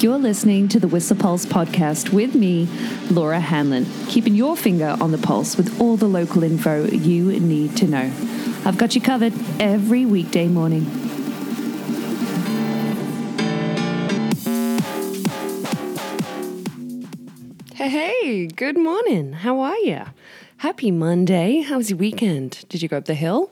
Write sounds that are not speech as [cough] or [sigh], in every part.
You're listening to the Whistler Pulse podcast with me, Laura Hanlon, keeping your finger on the pulse with all the local info you need to know. I've got you covered every weekday morning. Hey, hey, good morning. How are you? Happy Monday. How was your weekend? Did you go up the hill?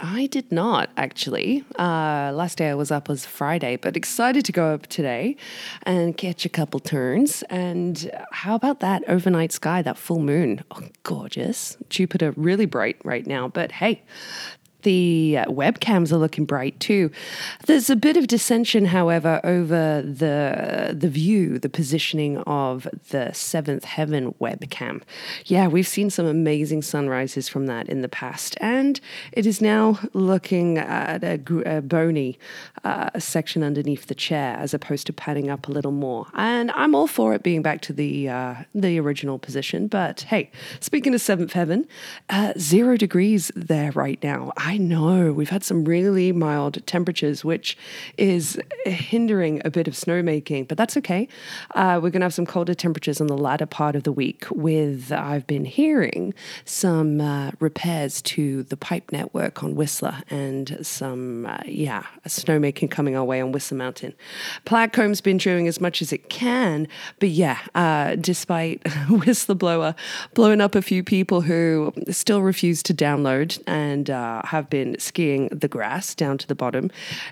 I did not actually. Uh, last day I was up was Friday, but excited to go up today and catch a couple turns. And how about that overnight sky, that full moon? Oh, gorgeous. Jupiter really bright right now, but hey, the webcams are looking bright too. There's a bit of dissension, however, over the the view, the positioning of the Seventh Heaven webcam. Yeah, we've seen some amazing sunrises from that in the past, and it is now looking at a, a bony uh, section underneath the chair as opposed to padding up a little more. And I'm all for it being back to the uh, the original position. But hey, speaking of Seventh Heaven, uh, zero degrees there right now. I I know. We've had some really mild temperatures, which is hindering a bit of snowmaking, but that's okay. Uh, we're going to have some colder temperatures in the latter part of the week, with, I've been hearing, some uh, repairs to the pipe network on Whistler and some, uh, yeah, snowmaking coming our way on Whistler Mountain. Blackcomb's been doing as much as it can, but yeah, uh, despite [laughs] Whistler Blower blowing up a few people who still refuse to download and uh, have have been skiing the grass down to the bottom.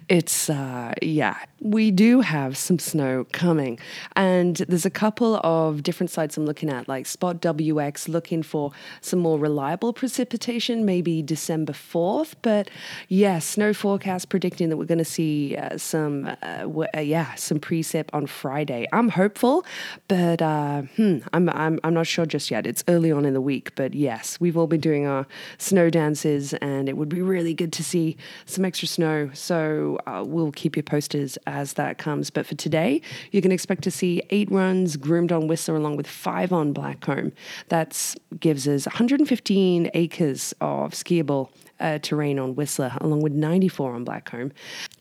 It's, uh, yeah, we do have some snow coming. And there's a couple of different sites I'm looking at, like Spot WX, looking for some more reliable precipitation, maybe December 4th. But yeah, snow forecast predicting that we're going to see uh, some, uh, w- uh, yeah, some precip on Friday. I'm hopeful, but uh, hmm, I'm, I'm, I'm not sure just yet. It's early on in the week, but yes, we've all been doing our snow dances, and it would be really good to see some extra snow. So uh, we'll keep you posted as that comes. But for today, you can expect to see eight runs groomed on Whistler along with five on Blackcomb. That gives us 115 acres of skiable uh, terrain on Whistler, along with 94 on Blackcomb.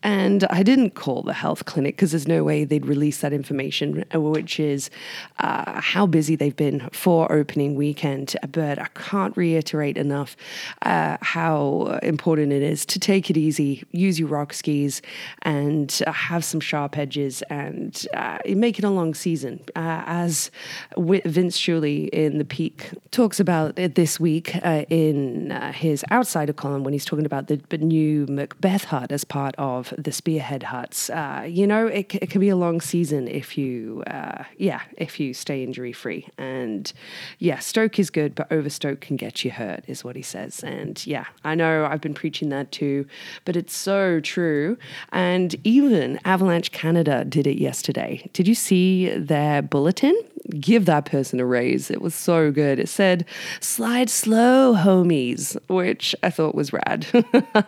And I didn't call the health clinic because there's no way they'd release that information, uh, which is uh, how busy they've been for opening weekend. But I can't reiterate enough uh, how important it is to take it easy, use your rock skis, and uh, have some sharp edges and uh, make it a long season. as Vince Shuley in The Peak talks about this week in his Outsider when he's talking about the, the new Macbeth hut as part of the Spearhead huts. Uh, you know, it, it, can be a long season if you, uh, yeah, if you stay injury free. And yeah, Stoke is good, but overstoke can get you hurt, is what he says. And yeah, I know I've been preaching that too, but it's so true. And even Avalanche Canada did it yesterday. Did you see their bulletin? Give that person a raise. It was so good. It said, slide slow, homies, which I thought was rad. [laughs]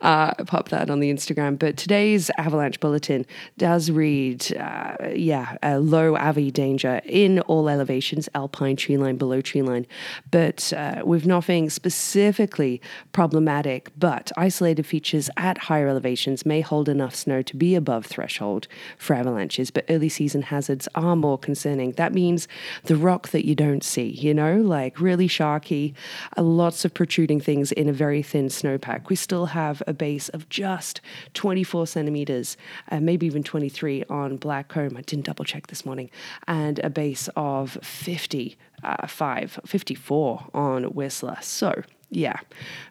uh, pop that on the Instagram. But today's avalanche bulletin does read, uh, yeah, low AVI danger in all elevations, alpine tree line, below tree line, but uh, with nothing specifically problematic. But isolated features at higher elevations may hold enough snow to be above threshold for avalanches, but early season hazards are more concerning. That means the rock that you don't see, you know, like really sharky, uh, lots of protruding things in a very thin snowpack. We still have a base of just 24 centimeters, uh, maybe even 23 on Blackcomb. I didn't double check this morning, and a base of 50 uh, 5, 54 on Whistler. So, yeah,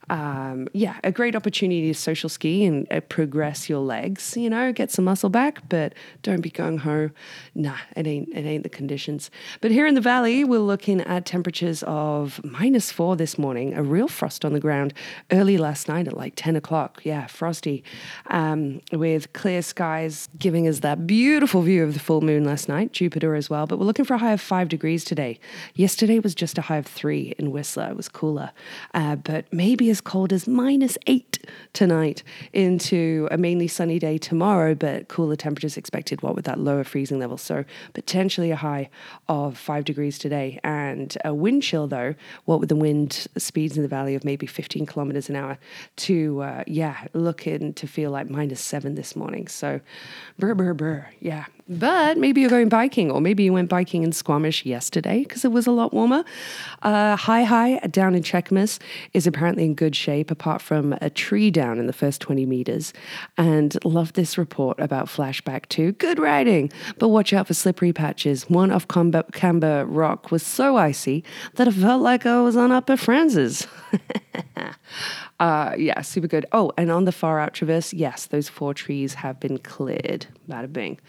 um, yeah, a great opportunity to social ski and uh, progress your legs. You know, get some muscle back, but don't be going ho. Nah, it ain't it ain't the conditions. But here in the valley, we're looking at temperatures of minus four this morning. A real frost on the ground early last night at like ten o'clock. Yeah, frosty, um, with clear skies giving us that beautiful view of the full moon last night. Jupiter as well. But we're looking for a high of five degrees today. Yesterday was just a high of three in Whistler. It was cooler. Uh, uh, but maybe as cold as minus eight tonight into a mainly sunny day tomorrow, but cooler temperatures expected, what with that lower freezing level. So potentially a high of five degrees today. And a wind chill, though, what with the wind speeds in the valley of maybe 15 kilometers an hour to, uh, yeah, looking to feel like minus seven this morning. So, brr, brr, brr. Yeah, but maybe you're going biking, or maybe you went biking in Squamish yesterday because it was a lot warmer. Uh, High High down in Cheakamus is apparently in good shape, apart from a tree down in the first 20 meters. And love this report about Flashback 2. Good riding, but watch out for slippery patches. One off Camber, Camber Rock was so icy that I felt like I was on Upper Francis. [laughs] Uh, yeah, super good. Oh, and on the far out traverse, yes, those four trees have been cleared. Bada bing.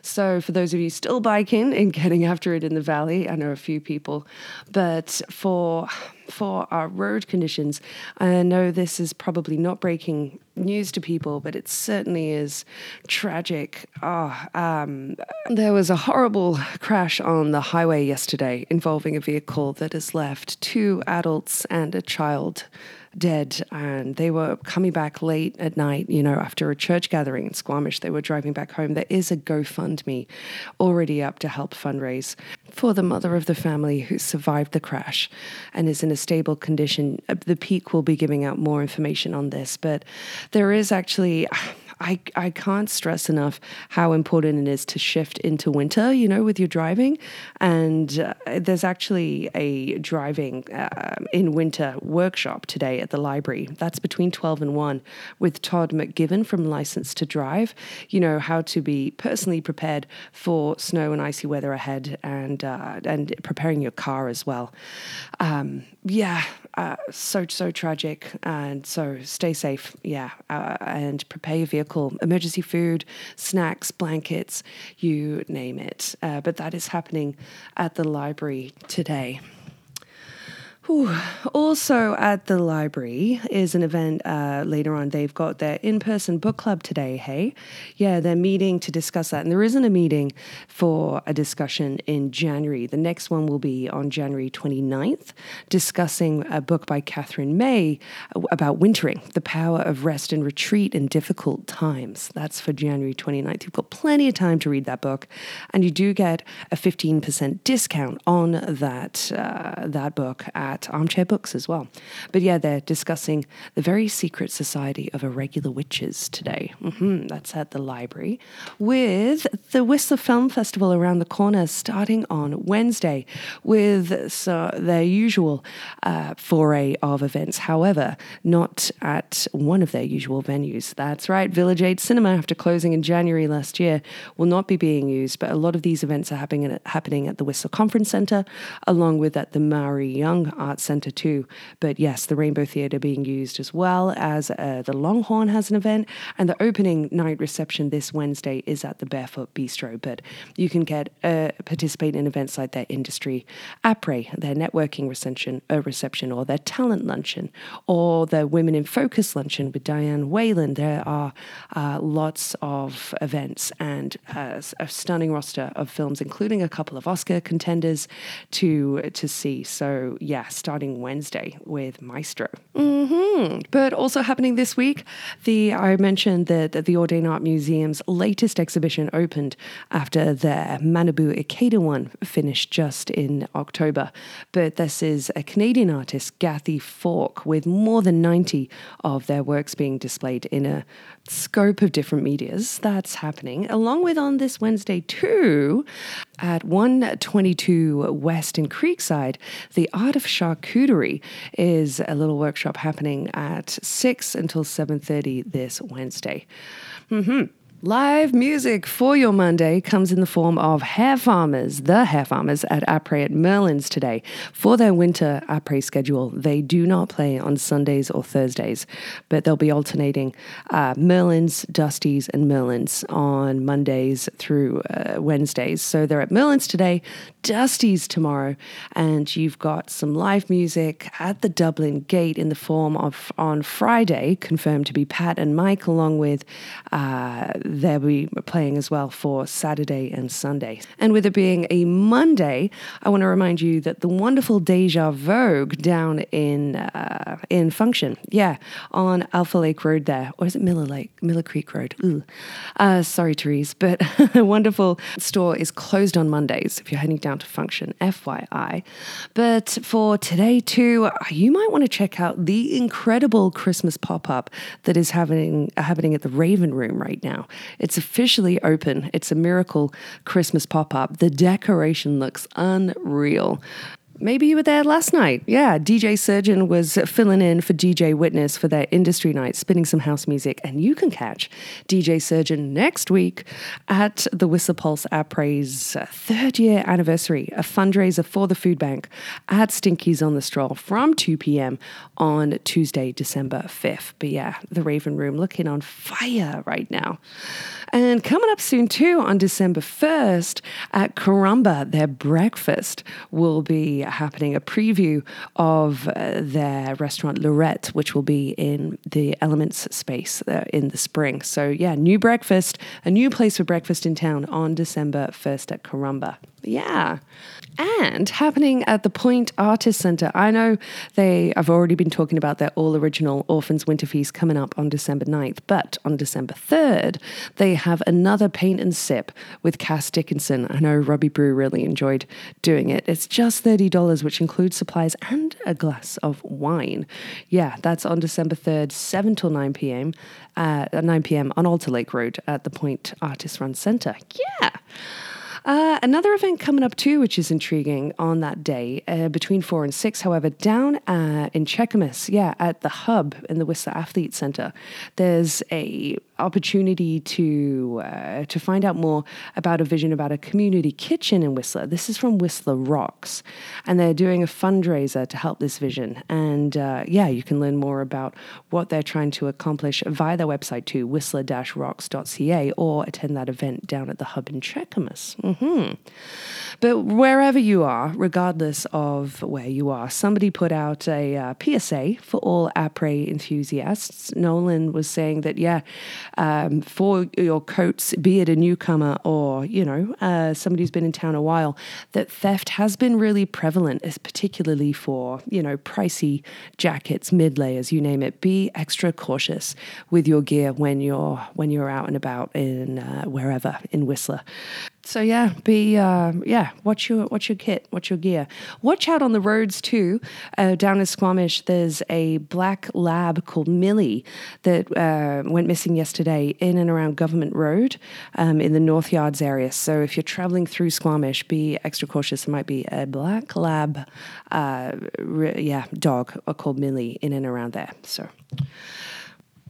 So, for those of you still biking and getting after it in the valley, I know a few people, but for for our road conditions, I know this is probably not breaking news to people, but it certainly is tragic. Oh, um, there was a horrible crash on the highway yesterday involving a vehicle that has left two adults and a child dead and they were coming back late at night, you know, after a church gathering in Squamish. They were driving back home. There is a GoFundMe already up to help fundraise for the mother of the family who survived the crash and is in a stable condition. Uh, the Peak will be giving out more information on this, but there is actually I, I can't stress enough how important it is to shift into winter, you know, with your driving. And uh, there's actually a driving uh, in winter workshop today at the library. That's between 12 and 1 with Todd McGiven from License to Drive. You know, how to be personally prepared for snow and icy weather ahead and, uh, and preparing your car as well. Um, yeah, uh, so so tragic, and so stay safe, yeah, uh, and prepare your vehicle, emergency food, snacks, blankets, you name it. Uh, but that is happening at the library today. Also at the library is an event uh, later on. They've got their in person book club today, hey? Yeah, they're meeting to discuss that. And there isn't a meeting for a discussion in January. The next one will be on January 29th, discussing a book by Katherine May about wintering, the power of rest and retreat in difficult times. That's for January 29th. You've got plenty of time to read that book. And you do get a 15% discount on that, uh, that book at Armchair Books as well. But yeah, they're discussing the very secret society of irregular witches today. Mm-hmm, that's at the library with the Whistler Film Festival around the corner starting on Wednesday with so their usual uh, foray of events. However, not at one of their usual venues. That's right, Village 8 Cinema, after closing in January last year, will not be being used, but a lot of these events are happening at, happening at the Whistler Conference Centre, along with at the Maury Young Arts Centre too. But yes, the Rainbow Theatre being used as well as uh, the Longhorn has an event, and the opening night reception this Wednesday is at the Barefoot Bistro. But you can get uh, participate in events like their industry après, their networking reception, uh, reception, or their talent luncheon, or their Women in Focus luncheon with Diane Whalen. There are uh, lots of events and uh, a stunning roster of films, including a couple of Oscar contenders to to see. So yeah, starting Wednesday with Maestro. Mm-hmm. But also happening this week, the I mentioned that the Audain Art Museum's latest exhibition opened after the Manabu Ikeda one finished just in October. But this is a Canadian artist, Gathie Falk, with more than 90 of their works being displayed in a scope of different medias. That's happening, along with on this Wednesday too, at 122 West in Creekside, the Art of Charcuterie is a little workshop happening at 6 until 7:30 this Wednesday. Mm-hmm. Live music for your Monday comes in the form of Hair Farmers, the Hair Farmers at Après at Merlin's today. For their winter Après schedule, they do not play on Sundays or Thursdays, but they'll be alternating uh, Merlin's, Dusty's, and Merlin's on Mondays through uh, Wednesdays. So they're at Merlin's today, Dusty's tomorrow, and you've got some live music at the Dublin Gate in the form of on Friday, confirmed to be Pat and Mike, along with uh, they'll be playing as well for Saturday and Sunday. And with it being a Monday, I want to remind you that the wonderful Deja Vogue down in uh, in Function, yeah, on Alpha Lake Road there, or is it Miller Lake, Millar Creek Road? Uh, sorry, Therese, but [laughs] a wonderful store is closed on Mondays if you're heading down to Function, FYI. But for today too, you might want to check out the incredible Christmas pop up that is happening happening at the Raven Room right now. It's officially open. It's a miracle Christmas pop up. The decoration looks unreal. Maybe you were there last night. Yeah, DJ Surgeon was filling in for DJ Witness for their industry night, spinning some house music. And you can catch DJ Surgeon next week at the Whistler Pulse Apres uh, third year anniversary, a fundraiser for the food bank at Stinkies on the Stroll from 2 p.m. on Tuesday, December 5th. But yeah, the Raven Room looking on fire right now. And coming up soon, too, on December 1st at Caramba, their breakfast will be happening, a preview of uh, their restaurant Lorette, which will be in the Elements space uh, in the spring. So, yeah, new breakfast, a new place for breakfast in town on December 1st at Caramba. Yeah. And happening at the Point Artist Centre. I know they have already been talking about their all original Orphans Winter Feast coming up on December 9th, but on December 3rd, they have another paint and sip with Cass Dickinson. I know Robbie Brew really enjoyed doing it. It's just $30, which includes supplies and a glass of wine. Yeah, that's on December 3rd, 7 till 9 p.m. Uh, at 9 p.m. on Alta Lake Road at the Point Artist Run Centre. Yeah. Uh, another event coming up too, which is intriguing on that day uh, between four and six. However, down uh, in Cheakamus, yeah, at the hub in the Whistler Athlete Center, there's a opportunity to uh, to find out more about a vision about a community kitchen in Whistler. This is from Whistler Rocks, and they're doing a fundraiser to help this vision. And uh, yeah, you can learn more about what they're trying to accomplish via their website to whistler-rocks.ca or attend that event down at the hub in Cheakamus. Mm-hmm. But wherever you are, regardless of where you are, somebody put out a uh, PSA for all après enthusiasts. Nolan was saying that, yeah, um, for your coats, be it a newcomer or, you know, uh, somebody who's been in town a while, that theft has been really prevalent, particularly for, you know, pricey jackets, mid layers, you name it. Be extra cautious with your gear when you're when you're out and about in uh, wherever in Whistler. So yeah, be uh, yeah. Watch your watch your kit, watch your gear. Watch out on the roads too. Uh, down in Squamish, there's a black lab called Millie that uh, went missing yesterday in and around Government Road um, in the North Yards area. So if you're traveling through Squamish, be extra cautious. There might be a black lab, uh, re- yeah, dog called Millie in and around there. So.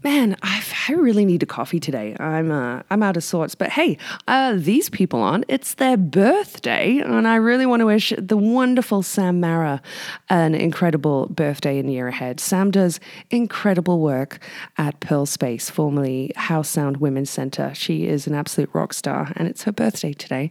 Man, I've, i really need a coffee today. I'm uh, I'm out of sorts. But hey, uh, these people aren't. it's their birthday, and I really want to wish the wonderful Sam Mara an incredible birthday the year ahead. Sam does incredible work at Pearl Space, formerly Howe Sound Women's Center. She is an absolute rock star, and it's her birthday today.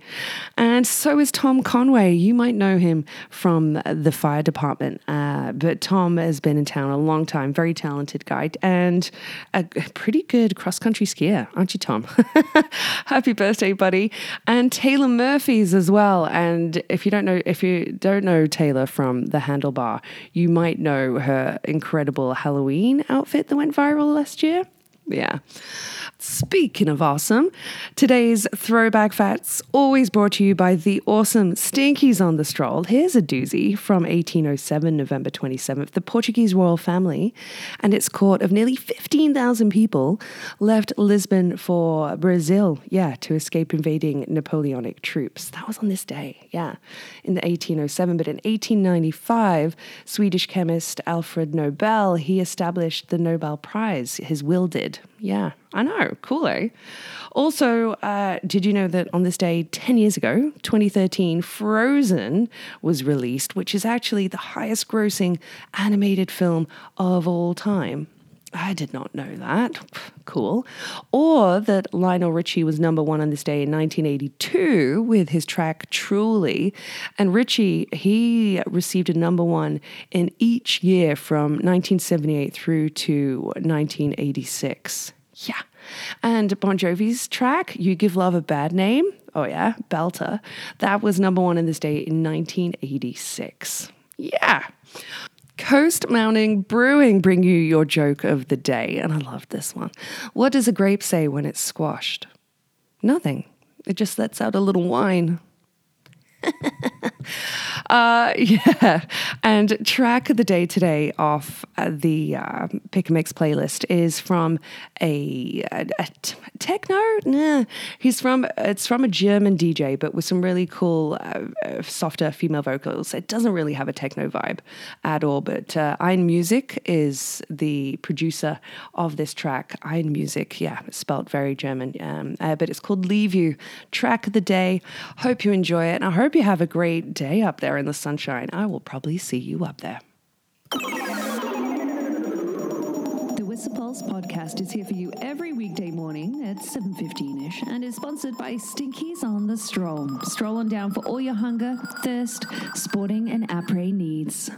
And so is Tom Conway. You might know him from the fire department, uh, but Tom has been in town a long time. Very talented guy, and a pretty good cross country skier, aren't you, Tom? [laughs] Happy birthday, buddy! And Taylor Murphy's as well. And if you don't know, if you don't know Taylor from the Handlebar, you might know her incredible Halloween outfit that went viral last year. Yeah. Speaking of awesome, today's throwback facts always brought to you by the awesome Stinkies on the Stroll. Here's a doozy from 1807, November 27th. The Portuguese royal family and its court of nearly 15,000 people left Lisbon for Brazil, yeah, to escape invading Napoleonic troops. That was on this day, yeah, in the 1807. But in 1895, Swedish chemist Alfred Nobel, he established the Nobel Prize. His will did, yeah, I know, cool, eh? Also, uh, did you know that on this day 10 years ago, 2013, Frozen was released, which is actually the highest grossing animated film of all time? I did not know that. Cool. Or that Lionel Richie was number one on this day in 1982 with his track Truly. And Richie, he received a number one in each year from 1978 through to 1986. Yeah. And Bon Jovi's track, You Give Love a Bad Name, oh yeah, Belter, that was number one in this day in 1986. Yeah. Coast Mountain Brewing bring you your joke of the day, and I love this one. What does a grape say when it's squashed? Nothing. It just lets out a little wine. [laughs] [laughs] uh, yeah. And track of the day today off uh, the uh, Pick a Mix playlist is from a, a, a t- techno. Nah, he's from it's from a German DJ, but with some really cool, uh, uh, softer female vocals. It doesn't really have a techno vibe at all. But uh, Ein Music is the producer of this track. Ein Music, yeah, spelled very German, um, uh, but it's called Leave You. Track of the day. Hope you enjoy it, and I hope you have a day up there in the sunshine. I will probably see you up there. The Whistler Pulse podcast is here for you every weekday morning at 7.15ish and is sponsored by Stinkies on the Stroll. Stroll on down for all your hunger, thirst, sporting and après needs.